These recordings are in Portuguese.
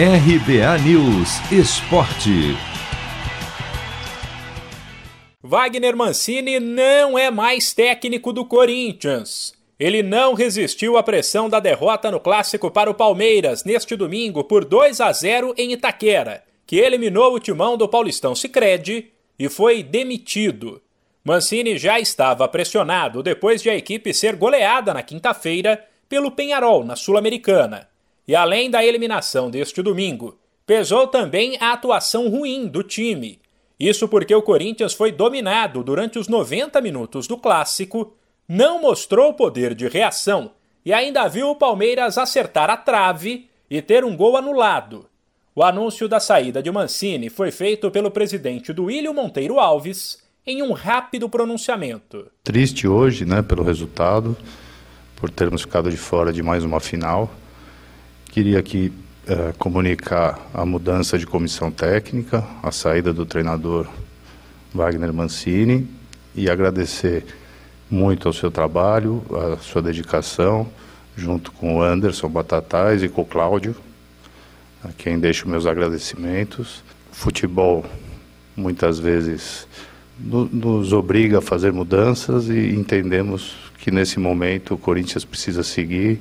RBA News Esporte. Wagner Mancini não é mais técnico do Corinthians. Ele não resistiu à pressão da derrota no clássico para o Palmeiras neste domingo por 2 a 0 em Itaquera, que eliminou o timão do Paulistão Sicredi e foi demitido. Mancini já estava pressionado depois de a equipe ser goleada na quinta-feira pelo Penharol na Sul-Americana. E além da eliminação deste domingo, pesou também a atuação ruim do time. Isso porque o Corinthians foi dominado durante os 90 minutos do clássico, não mostrou poder de reação e ainda viu o Palmeiras acertar a trave e ter um gol anulado. O anúncio da saída de Mancini foi feito pelo presidente do William Monteiro Alves em um rápido pronunciamento. Triste hoje, né, pelo resultado, por termos ficado de fora de mais uma final. Queria aqui é, comunicar a mudança de comissão técnica, a saída do treinador Wagner Mancini e agradecer muito ao seu trabalho, a sua dedicação, junto com o Anderson Batatais e com o Cláudio, a quem deixo meus agradecimentos. Futebol muitas vezes nos obriga a fazer mudanças e entendemos que nesse momento o Corinthians precisa seguir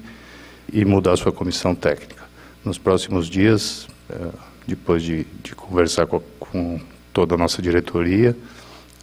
e mudar sua comissão técnica. Nos próximos dias, eh, depois de, de conversar com, com toda a nossa diretoria,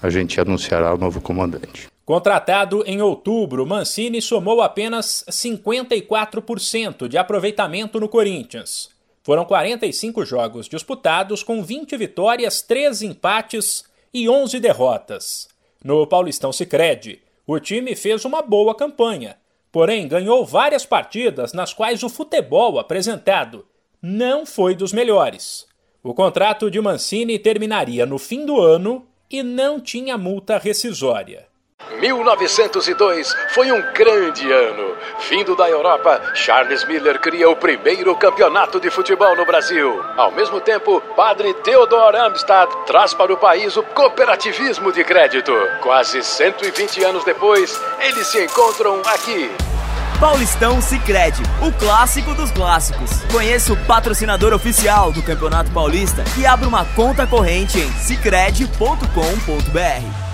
a gente anunciará o novo comandante. Contratado em outubro, Mancini somou apenas 54% de aproveitamento no Corinthians. Foram 45 jogos disputados com 20 vitórias, 13 empates e 11 derrotas. No Paulistão Sicredi, o time fez uma boa campanha, porém ganhou várias partidas nas quais o futebol apresentado não foi dos melhores. O contrato de Mancini terminaria no fim do ano e não tinha multa rescisória. 1902 foi um grande ano. Vindo da Europa, Charles Miller cria o primeiro campeonato de futebol no Brasil. Ao mesmo tempo, padre Theodor Amstad traz para o país o cooperativismo de crédito. Quase 120 anos depois, eles se encontram aqui. Paulistão Sicredi, o clássico dos clássicos. Conheça o patrocinador oficial do Campeonato Paulista e abra uma conta corrente em sicredi.com.br.